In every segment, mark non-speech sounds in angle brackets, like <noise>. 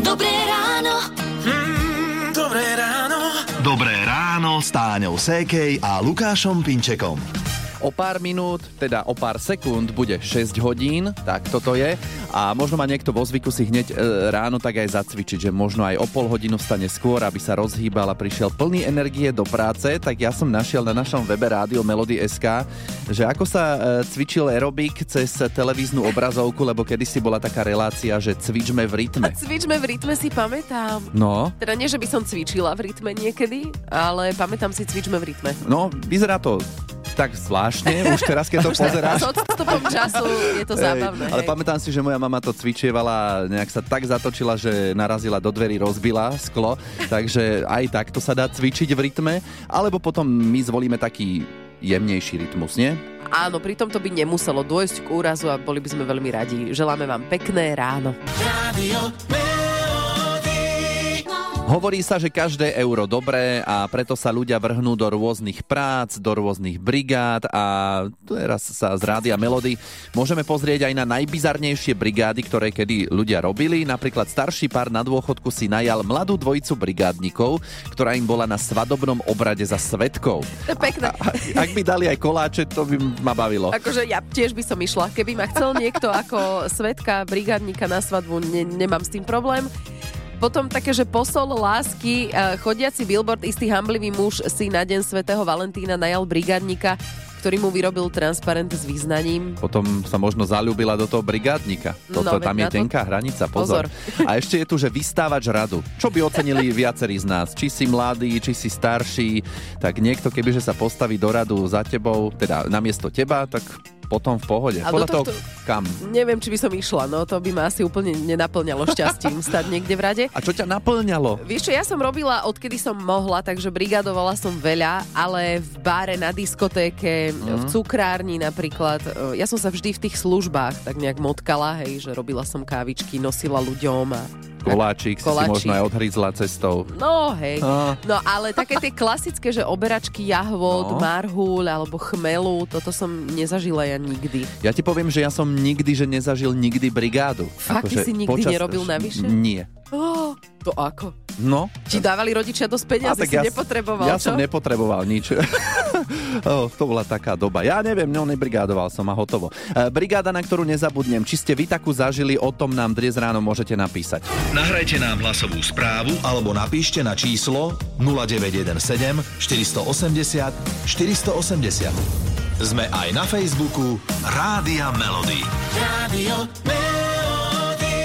Dobré ráno. Mm, dobré ráno. Dobré ráno s Táňou Sékej a Lukášom Pinčekom. O pár minút, teda o pár sekúnd bude 6 hodín, tak toto je. A možno má niekto vo zvyku si hneď e, ráno tak aj zacvičiť, že možno aj o pol hodinu stane skôr, aby sa rozhýbal a prišiel plný energie do práce. Tak ja som našiel na našom webe rádio Melody SK, že ako sa e, cvičil aerobik cez televíznu obrazovku, lebo kedysi bola taká relácia, že cvičme v rytme. A cvičme v rytme si pamätám. No, Teda nie, že by som cvičila v rytme niekedy, ale pamätám si cvičme v rytme. no, vyzerá to tak zvláštne, už teraz keď to pozeráš. S odstupom času je to zábavné. ale hej. pamätám si, že moja mama to cvičievala, nejak sa tak zatočila, že narazila do dverí, rozbila sklo, takže aj takto sa dá cvičiť v rytme, alebo potom my zvolíme taký jemnejší rytmus, nie? Áno, pri tomto by nemuselo dôjsť k úrazu a boli by sme veľmi radi. Želáme vám pekné ráno. Rádio Melody. Hovorí sa, že každé euro dobré a preto sa ľudia vrhnú do rôznych prác, do rôznych brigád a teraz sa z Rádia Melody môžeme pozrieť aj na najbizarnejšie brigády, ktoré kedy ľudia robili. Napríklad starší pár na dôchodku si najal mladú dvojicu brigádnikov, ktorá im bola na svadobnom obrade za svetkov. Pekné. A, ak by dali aj koláče, to by ma bavilo. Akože ja tiež by som išla. Keby ma chcel niekto ako svetka, brigádnika na svadbu, ne, nemám s tým problém. Potom také, že posol lásky, eh, chodiaci billboard, istý hamblivý muž si na deň svätého Valentína najal brigádnika, ktorý mu vyrobil transparent s význaním. Potom sa možno zalúbila do toho brigádnika. No, Toto, veď tam je to- tenká hranica, pozor. A ešte je tu, že vystávač radu. Čo by ocenili <laughs> viacerí z nás? Či si mladý, či si starší, tak niekto, kebyže sa postaví do radu za tebou, teda namiesto teba, tak potom v pohode. A Podľa toho, kam. Neviem, či by som išla, no to by ma asi úplne nenaplňalo šťastím <laughs> stať niekde v rade. A čo ťa naplňalo? Vieš čo, ja som robila odkedy som mohla, takže brigadovala som veľa, ale v báre, na diskotéke, v cukrárni napríklad. e, Ja som sa vždy v tých službách tak nejak motkala, hej, že robila som kávičky, nosila ľuďom a... Koláčik, si si Koláčik. možno aj odhryzla cestou. No hej. A. No ale také tie klasické, že oberačky jahvod, No. marhúľ alebo chmelu, toto som nezažila ja nikdy. Ja ti poviem, že ja som nikdy, že nezažil nikdy brigádu. Fakt, ty si nikdy nerobil navyše? Nie. Oh, to ako? No, Ti dávali rodičia dosť peniazy, si ja, nepotreboval, Ja čo? som nepotreboval nič. <laughs> oh, to bola taká doba. Ja neviem, no nebrigádoval som a hotovo. E, brigáda, na ktorú nezabudnem. Či ste vy takú zažili, o tom nám dnes ráno môžete napísať. Nahrajte nám hlasovú správu alebo napíšte na číslo 0917 480 480. Sme aj na Facebooku Rádia Melody. Rádio Melody.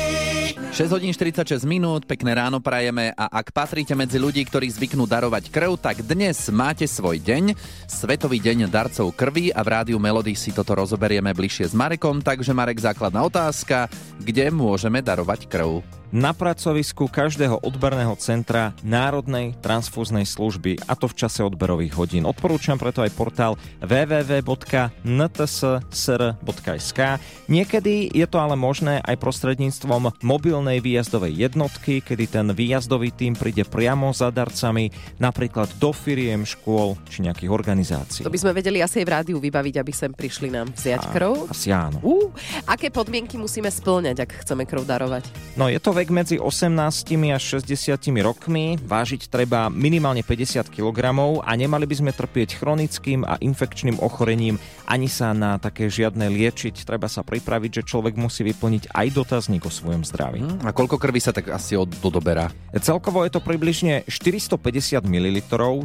6 hodín 46 minút, pekné ráno prajeme a ak patríte medzi ľudí, ktorí zvyknú darovať krv, tak dnes máte svoj deň, Svetový deň darcov krvi a v rádiu Melody si toto rozoberieme bližšie s Marekom, takže Marek, základná otázka, kde môžeme darovať krv? Na pracovisku každého odberného centra Národnej transfúznej služby a to v čase odberových hodín. Odporúčam preto aj portál www.ntssr.sk. Niekedy je to ale možné aj prostredníctvom mobilnej výjazdovej jednotky, kedy ten výjazdový tým príde priamo za darcami, napríklad do firiem, škôl či nejakých organizácií. To by sme vedeli asi aj v rádiu vybaviť, aby sem prišli nám vziať krv. Asi áno. Uh, aké podmienky musíme splňať, ak chceme krv darovať? No je to vek medzi 18 až 60 rokmi, vážiť treba minimálne 50 kg a nemali by sme trpieť chronickým a infekčným ochorením, ani sa na také žiadne liečiť. Treba sa pripraviť, že človek musí vyplniť aj dotazník o svojom zdraví. A koľko krvi sa tak asi odoberá? Celkovo je to približne 450 ml,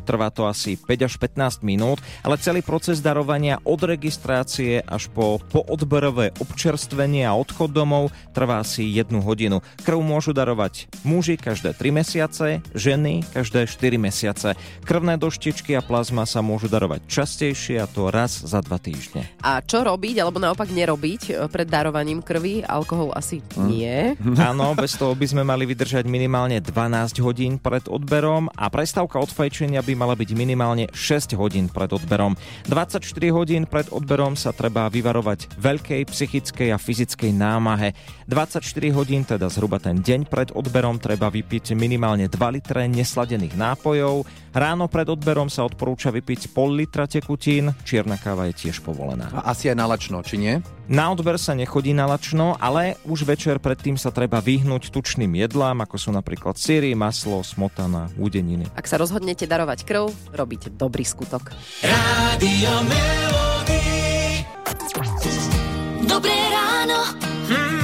trvá to asi 5 až 15 minút, ale celý proces darovania od registrácie až po poodberové občerstvenie a odchod domov trvá asi 1 hodinu. Krv môžu darovať muži každé 3 mesiace, ženy každé 4 mesiace. Krvné doštičky a plazma sa môžu darovať častejšie a to raz za 2 týždne. A čo robiť, alebo naopak nerobiť e, pred darovaním krvi? Alkohol asi nie. <laughs> Áno, bez toho by sme mali vydržať minimálne 12 hodín pred odberom a prestávka od fajčenia by mala byť minimálne 6 hodín pred odberom. 24 hodín pred odberom sa treba vyvarovať veľkej psychickej a fyzickej námahe. 24 hodín teda zhruba ten deň pred odberom treba vypiť minimálne 2 litre nesladených nápojov. Ráno pred odberom sa odporúča vypiť pol litra tekutín, čierna káva je tiež povolená. A asi aj nalačno, či nie? Na odber sa nechodí na lačno, ale už večer predtým sa treba vyhnúť tučným jedlám, ako sú napríklad syry, maslo, smotana, údeniny. Ak sa rozhodnete darovať krv, robíte dobrý skutok. Rádio Melody. Dobré ráno. Mm,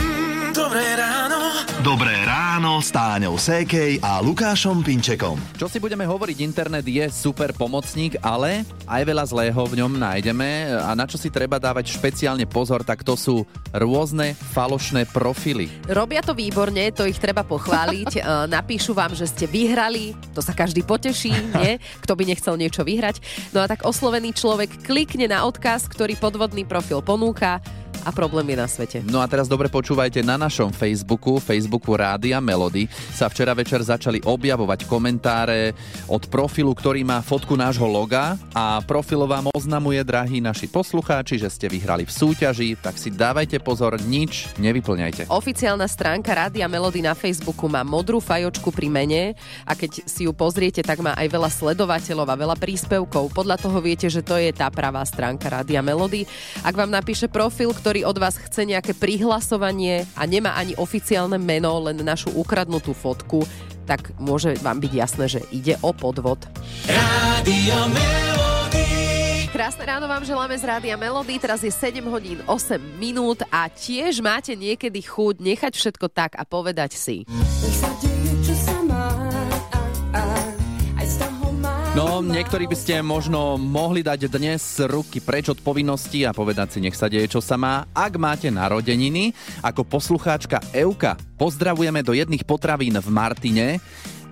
s Táňou Sékej a Lukášom Pinčekom. Čo si budeme hovoriť, internet je super pomocník, ale aj veľa zlého v ňom nájdeme a na čo si treba dávať špeciálne pozor, tak to sú rôzne falošné profily. Robia to výborne, to ich treba pochváliť. <laughs> E, Napíšu vám, že ste vyhrali, to sa každý poteší, nie? Kto by nechcel niečo vyhrať. No a tak oslovený človek klikne na odkaz, ktorý podvodný profil ponúka a problém je na svete. No a teraz dobre počúvajte, na našom Facebooku, Facebooku Rádia Melody, sa včera večer začali objavovať komentáre od profilu, ktorý má fotku nášho loga a profil vám oznamuje, drahí naši poslucháči, že ste vyhrali v súťaži, tak si dávajte pozor, nič nevyplňajte. Oficiálna stránka Rádia Melody na Facebooku má modrú fajočku pri mene a keď si ju pozriete, tak má aj veľa sledovateľov a veľa príspevkov. Podľa toho viete, že to je tá pravá stránka Rádia Melody. Ak vám napíše profil, ktorý od vás chce nejaké prihlasovanie a nemá ani oficiálne meno, len našu ukradnutú fotku, tak môže vám byť jasné, že ide o podvod. Rádio. Krásne ráno vám želáme z Rádia Melody, teraz je 7 hodín 8 minút a tiež máte niekedy chuť nechať všetko tak a povedať si. No, niektorí by ste možno mohli dať dnes ruky preč od povinnosti a povedať si, nech sa deje, čo sa má. Ak máte narodeniny, ako poslucháčka Euka, pozdravujeme do jedných potravín v Martine.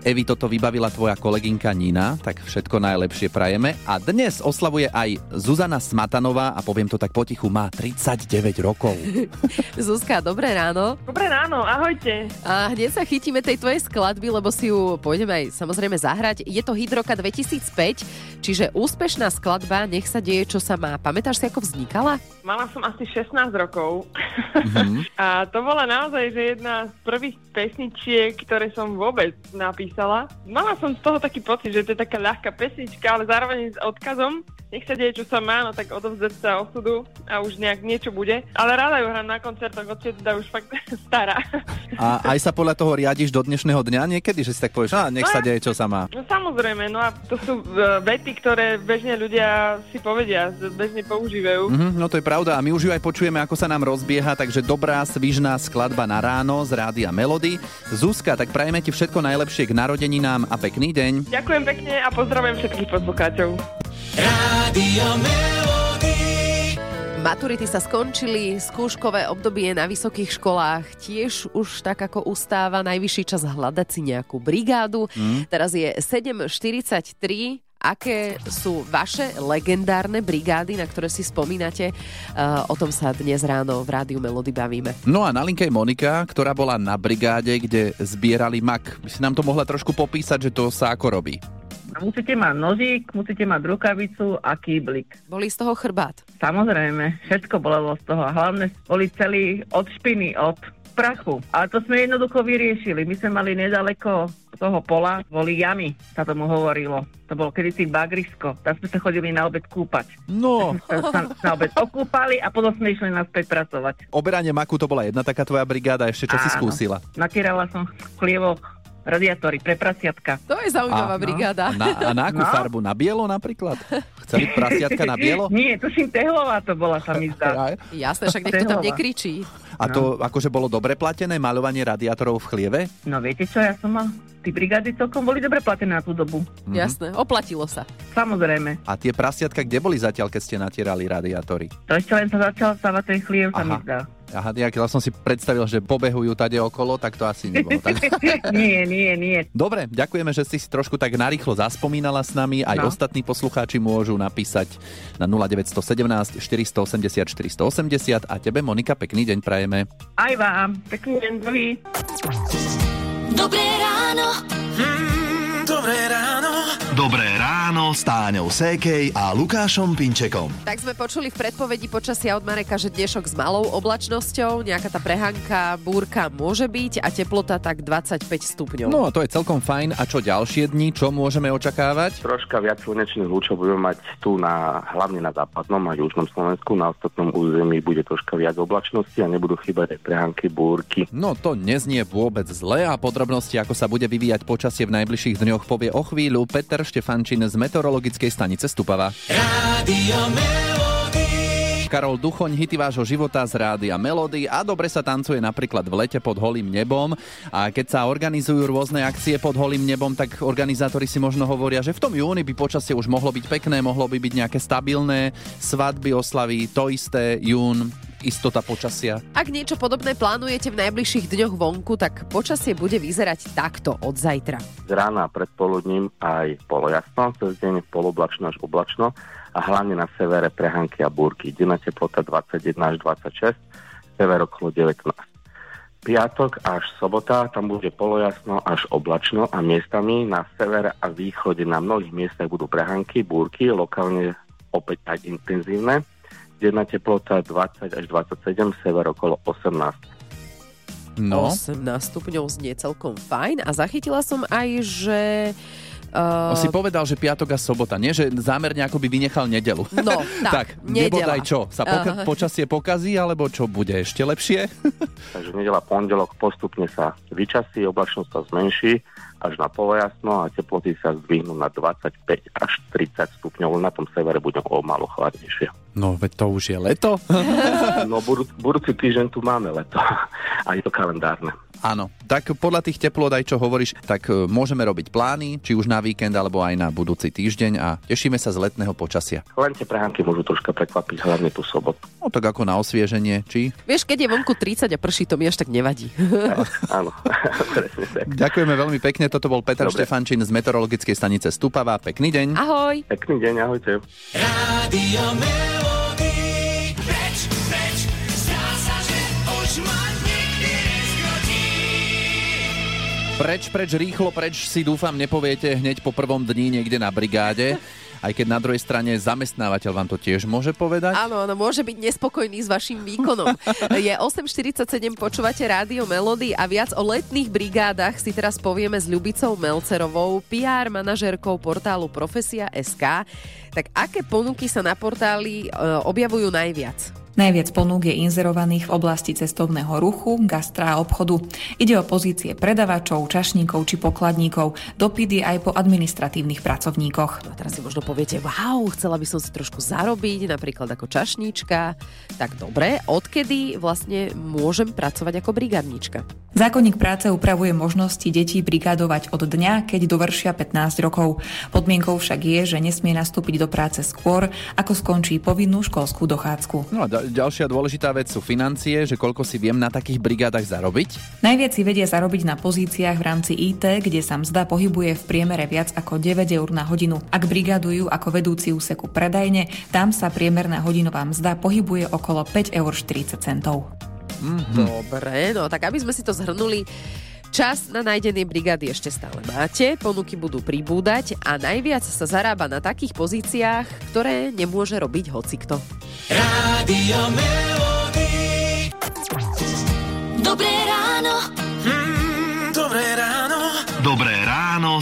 Evi, toto vybavila tvoja kolegynka Nina, tak všetko najlepšie prajeme. A dnes oslavuje aj Zuzana Smatanová a poviem to tak potichu, má 39 rokov. <laughs> Zuzka, dobré ráno. Dobré ráno, ahojte. A hneď sa chytíme tej tvojej skladby, lebo si ju pôjdeme aj samozrejme zahrať. Je to hit roka 2005, čiže úspešná skladba Nech sa deje, čo sa má. Pamätáš si, ako vznikala? Mala som asi 16 rokov mm-hmm. <laughs> a to bola naozaj že jedna z prvých pesničiek, ktoré som vôbec napísala. Mala som z toho taký pocit, že to je taká ľahká pesnička, ale zároveň s odkazom, nech sa deje, čo sa má, no tak odovzdať sa osudu a už nejak niečo bude. Ale rada ju hrám na koncertoch, od teda už fakt <laughs> stará. A aj sa podľa toho riadiš do dnešného dňa niekedy, že si tak povieš, a nech sa deje, čo sa má. No samozrejme, no a to sú uh, vety, ktoré bežne ľudia si povedia, bežne používajú. Mhm, no to je pravda a my už ju aj počujeme, ako sa nám rozbieha, takže dobrá, svižná skladba na ráno z Rádia Melody. Zuzka, tak prajeme ti všetko najlepšie k narodeninám a pekný deň. Ďakujem pekne a pozdravujem všetkých poslucháčov. Rádio. Maturity sa skončili, skúškové obdobie na vysokých školách tiež už tak ako ustáva najvyšší čas hľadať si nejakú brigádu. Mm. Teraz je 7.43 aké sú vaše legendárne brigády, na ktoré si spomínate. Uh, o tom sa dnes ráno v Rádiu Melody bavíme. No a na linke je Monika, ktorá bola na brigáde, kde zbierali mak. By si nám to mohla trošku popísať, že to sa ako robí? Musíte mať nožík, musíte mať rukavicu a kýblik. Boli z toho chrbát? Samozrejme, všetko bolo z toho. Hlavne boli celí od špiny, od prachu. Ale to sme jednoducho vyriešili. My sme mali nedaleko toho pola, boli jamy, sa tomu hovorilo. To bolo kedysi bagrisko. Tam sme sa chodili na obed kúpať. No. Sa, sa na obed okúpali a potom sme išli naspäť pracovať. Oberanie maku to bola jedna taká tvoja brigáda, ešte čo si Áno. skúsila. Natierala som chlievoch radiátory pre prasiatka. To je zaujímavá A, no. brigáda. A na, a na akú No. farbu? Na bielo napríklad? Chceli prasiatka na bielo? Nie, tuším tehlová to bola, sa mi zdá. Jasné, však nech to tam nekričí. A to akože bolo dobre platené, maľovanie radiátorov v chlieve? No viete čo, ja som mal... Tí brigády celkom boli dobre platené na tú dobu. Mm-hmm. Jasné, oplatilo sa. Samozrejme. A tie prasiatka, kde boli zatiaľ, keď ste natierali radiátory? To ešte len sa začal stávať ten chliev, sa mi zdá. Aha, ja keď som si predstavil, že pobehujú tade okolo, tak to asi nebolo. Tak... <laughs> nie, nie, nie. Dobre, ďakujeme, že si si trošku tak narýchlo zaspomínala s nami. Aj No. ostatní poslucháči môžu napísať na 0917 480 480 a tebe, Monika, pekný deň prajeme. Aj vám. Pekný deň, druhý. Dobré ráno. Mm, dobré ráno. Dobré ráno ráno s Táňou Sékej a Lukášom Pinčekom. Tak sme počuli v predpovedi počasia od Mareka, že dnešok s malou oblačnosťou, nejaká tá prehanka, búrka môže byť a teplota tak 25 stupňov. No, to je celkom fajn. A čo ďalšie dni? Čo môžeme očakávať? Troška viac slnečných lúčov budeme mať tu na, hlavne na západnom a južnom Slovensku. Na ostatnom území bude troška viac oblačnosti a nebudú chýbať aj prehánky, búrky. No to neznie vôbec zle a podrobnosti, ako sa bude vyvíjať počasie v najbližších dňoch, povie o chvíľu Peter Štefančín z meteorologickej stanice Stupava. Rádio. Karol Duchoň, hity vášho života z rádia Melody a dobre sa tancuje napríklad v lete pod holým nebom a keď sa organizujú rôzne akcie pod holým nebom, tak organizátori si možno hovoria, že v tom júni by počasie už mohlo byť pekné, mohlo by byť nejaké stabilné svadby, oslavy, to isté jún, istota počasia. Ak niečo podobné plánujete v najbližších dňoch vonku, tak počasie bude vyzerať takto od zajtra. Z rána a predpoludním aj polojasno, cez deň poloblačno až oblačno a hlavne na severe prehánky a búrky. Denná teplota 21 až 26, sever okolo 19. Piatok až sobota, tam bude polojasno až oblačno a miestami na severe a východe na mnohých miestach budú prehánky, búrky, lokálne opäť aj intenzívne. Denná teplota 20 až 27, sever okolo 18. No, 18 stupňov znie celkom fajn a zachytila som aj, že... Uh, si povedal, že piatok a sobota, nie? Že zámerne ako by vynechal nedelu. No, <laughs> tak, nebodaj nedela. čo? Sa poka- Aha. počasie pokazí, alebo čo bude ešte lepšie? <laughs> Takže nedela pondelok postupne sa vyčasí, oblačnosť sa zmenší až na polojasno a teploty sa zdvihnú na 25 až 30 stupňov. Na tom severe bude o malo chladnejšie. No, veď to už je leto. <laughs> No budú, budúci týždeň tu máme leto. A je to kalendárne. Áno, tak podľa tých teplot aj čo hovoríš, tak e, môžeme robiť plány, či už na víkend, alebo aj na budúci týždeň a tešíme sa z letného počasia. Len tie prehánky môžu troška prekvapiť, hlavne tú sobotu. No tak ako na osvieženie, či? Vieš, keď je vonku 30 a prší, to mi až tak nevadí. <laughs> Áno, <laughs> presne tak. Ďakujeme veľmi pekne, toto bol Peter Dobre. Štefančín z meteorologickej stanice Stupava. Pekný deň. Ahoj! Pekný deň, ahojte. Rádio. Preč, preč, rýchlo, preč si dúfam nepoviete hneď po prvom dni niekde na brigáde. Aj keď na druhej strane zamestnávateľ vám to tiež môže povedať. Áno, áno, môže byť nespokojný s vašim výkonom. Je 8.47, počúvate Rádio Melody a viac o letných brigádach si teraz povieme s Ľubicou Melcerovou, PR manažérkou portálu Profesia.sk. Tak aké ponuky sa na portáli e, objavujú najviac? Najviac ponúk je inzerovaných v oblasti cestovného ruchu, gastra a obchodu. Ide o pozície predavačov, čašníkov či pokladníkov, dopyt je aj po administratívnych pracovníkoch. A teraz si možno poviete, wow, chcela by som si trošku zarobiť, napríklad ako čašníčka. Tak dobre, odkedy vlastne môžem pracovať ako brigádnička? Zákonník práce upravuje možnosti detí brigádovať od dňa, keď dovršia 15 rokov. Podmienkou však je, že nesmie nastúpiť do práce skôr, ako skončí povinnú školskú dochádzku. No a ďal- ďalšia dôležitá vec sú financie, že koľko si viem na takých brigádach zarobiť. Najviac si vedia zarobiť na pozíciách v rámci IT, kde sa mzda pohybuje v priemere viac ako 9 eur na hodinu. Ak brigadujú ako vedúci úseku predajne, tam sa priemerná hodinová mzda pohybuje okolo 5 eur 40 centov. Dobre, no tak aby sme si to zhrnuli, Čas na nájdenie brigády ešte stále máte, ponuky budú pribúdať a najviac sa zarába na takých pozíciách, ktoré nemôže robiť hocikto. Rádio Melody. Dobré ráno.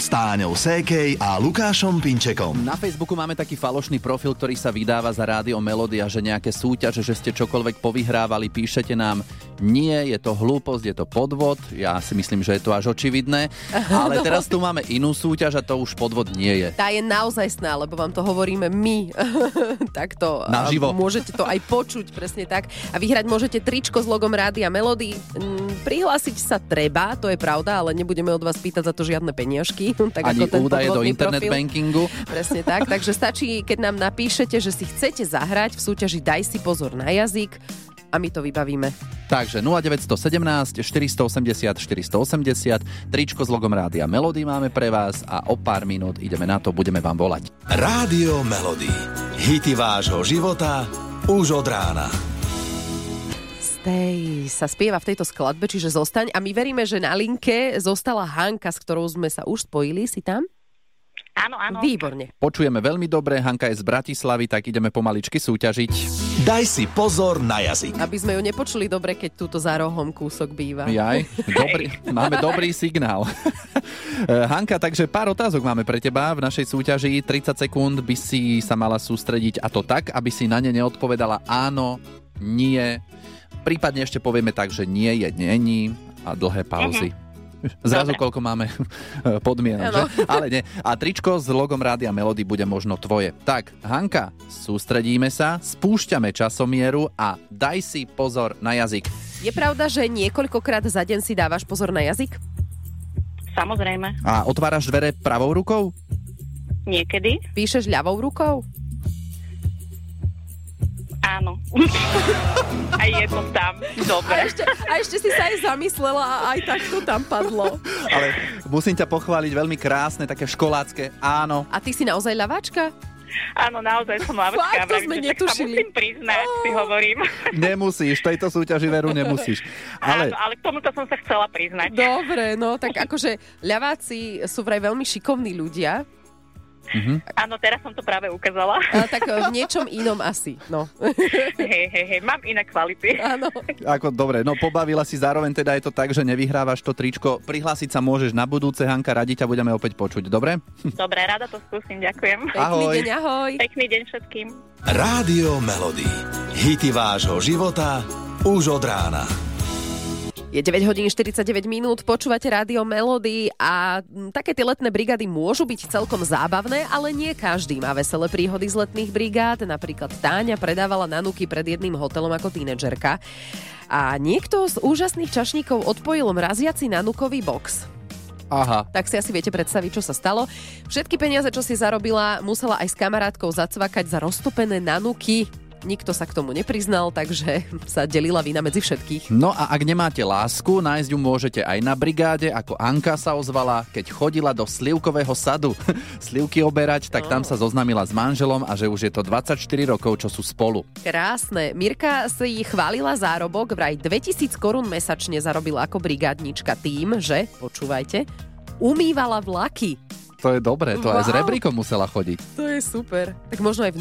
S Táňou Sékej a Lukášom Pinčekom. Na Facebooku máme taký falošný profil, ktorý sa vydáva za rádio Melody a že nejaké súťaže, že ste čokoľvek povyhrávali, píšete nám. Nie, je to hlúposť, je to podvod. Ja si myslím, že je to až očividné. <laughs> Ale teraz tu máme inú súťaž a to už podvod nie je. Tá je naozaj sná, lebo vám to hovoríme my. <laughs> Takto. Naživo. Môžete to aj počuť, presne tak. A vyhrať môžete tričko s logom Rádia Melody. Mm, Prihlásiť sa treba, to je pravda, ale nebudeme od vás pýtať za to žiadne peniažky. <laughs> Tak Ani ako ten údaje do internet profil. bankingu. <laughs> Presne tak, takže stačí, keď nám napíšete, že si chcete zahrať v súťaži Daj si pozor na jazyk a my to vybavíme. Takže 0917 480 480, tričko s logom Rádia Melody máme pre vás a o pár minút ideme na to, budeme vám volať. Rádio Melody. Hity vášho života už od rána. Stay sa spieva v tejto skladbe, čiže zostaň. A my veríme, že na linke zostala Hanka, s ktorou sme sa už spojili. Si tam? Áno, áno. Výborne. Počujeme veľmi dobre, Hanka je z Bratislavy, tak ideme pomaličky súťažiť. Daj si pozor na jazyk. Aby sme ju nepočuli dobre, keď túto za rohom kúsok býva. Jaj, dobrý, <laughs> máme dobrý signál. <laughs> Hanka, takže pár otázok máme pre teba v našej súťaži. 30 sekúnd by si sa mala sústrediť a to tak, aby si na ne neodpovedala áno, nie. Prípadne ešte povieme tak, že nie je, není a dlhé pauzy. Zrazu koľko máme <laughs> podmienok, že? Ale nie. A tričko s logom Rádia Melody bude možno tvoje. Tak, Hanka, sústredíme sa, spúšťame časomieru a daj si pozor na jazyk. Je pravda, že niekoľkokrát za deň si dávaš pozor na jazyk? Samozrejme. A otváraš dvere pravou rukou? Niekedy? Píšeš ľavou rukou? Áno. <laughs> Aj jedno tam. A Dobre. ešte, a ešte si sa aj zamyslela a aj tak to tam padlo. Ale musím ťa pochváliť, veľmi krásne, také školácké. Áno. A ty si naozaj ľaváčka? Áno, naozaj som Fakt, lavačka. to sme že tak sa netušili. musím priznať, si hovorím. <laughs> Nemusíš, tejto súťaži veru nemusíš. Ale Áno, ale k tomuto som sa chcela priznať. Dobre, no tak akože ľaváci sú vraj veľmi šikovní ľudia, Áno, teraz som to práve ukázala. a tak v niečom inom asi, no. <laughs> hej, hej, hej, mám iné kvality. Áno. ako dobre, no pobavila si zároveň teda je to tak, že nevyhrávaš to tričko. Prihlásiť sa môžeš na budúce, Hanka, radi ťa budeme opäť počuť, dobre? <laughs> Dobre, rada to skúsim, ďakujem. Pekný Ahoj. deň, ahoj. Pekný deň všetkým. Rádio Melody. Hity vášho života už od rána. Je 9 hodín 49 minút, počúvate rádio Melody a také tie letné brigády môžu byť celkom zábavné, ale nie každý má veselé príhody z letných brigád. Napríklad Táňa predávala nanuky pred jedným hotelom ako tínedžerka a niekto z úžasných čašníkov odpojil mraziaci nanukový box. Aha. Tak si asi viete predstaviť, čo sa stalo. Všetky peniaze, čo si zarobila, musela aj s kamarátkou zacvakať za roztopené nanuky. Nikto sa k tomu nepriznal, takže sa delila vina medzi všetkých. No a ak nemáte lásku, nájsť ju môžete aj na brigáde, ako Anka sa ozvala, keď chodila do slivkového sadu <laughs> slivky oberať, tak tam sa zoznámila s manželom a že už je to 24 rokov, čo sú spolu. Krásne. Mirka si chválila zárobok, vraj 2000 korún mesačne zarobila ako brigádnička tým, že, počúvajte, umývala vlaky. To je dobré, to aj s Wow. rebríkom musela chodiť. To je super. Tak možno aj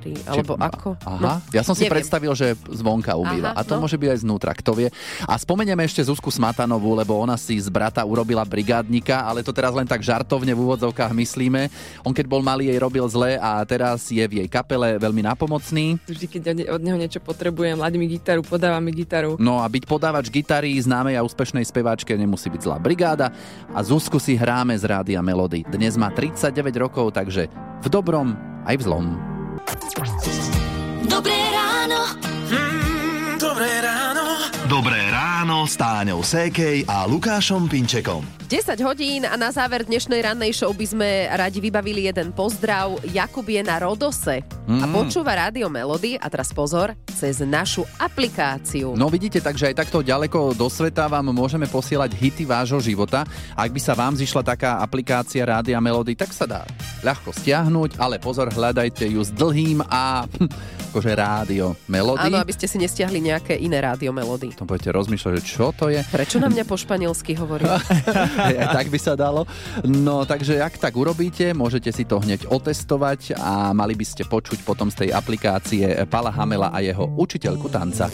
vnútri, alebo Či- ako? Aha, ja som si neviem. predstavil, že zvonka umýva. Aha, a to no. môže byť aj znútra, kto vie. A spomenieme ešte Zuzku Smatanovú, lebo ona si z brata urobila brigádnika, ale to teraz len tak žartovne v úvodzovkách myslíme. On keď bol malý, jej robil zle a teraz je v jej kapele veľmi napomocný. Vždy, keď od neho niečo potrebujem, ladí mi gitaru, podáva mi gitaru. No a byť podávač gitary známej a úspešnej speváčke nemusí byť zlá brigáda a Zuzku si hráme z Rádia Melody. Dnes má 39 rokov, takže v dobrom aj v zlom. Dobré ráno. Mm, dobré ráno. Dobré ráno s Táňou Sékej a Lukášom Pinčekom. 10 hodín a na záver dnešnej rannej show by sme radi vybavili jeden pozdrav. Jakub je na Rodose a Mm. počúva Rádio Melody a teraz pozor, cez našu aplikáciu. No vidíte, takže aj takto ďaleko do sveta vám môžeme posielať hity vášho života. Ak by sa vám zišla taká aplikácia Rádia Melody, tak sa dá ľahko stiahnuť, ale pozor, hľadajte ju s dlhým a akože Rádio Melody. Áno, aby ste si nestiahli nejaké iné Rádio Melody. To budete rozmýšľať, že čo to je. Prečo na mňa po španielsky hovorí? <laughs> Aj tak by sa dalo. No takže ak tak urobíte, môžete si to hneď otestovať a mali by ste počuť potom z tej aplikácie Pala Hamela a jeho učiteľku tanca.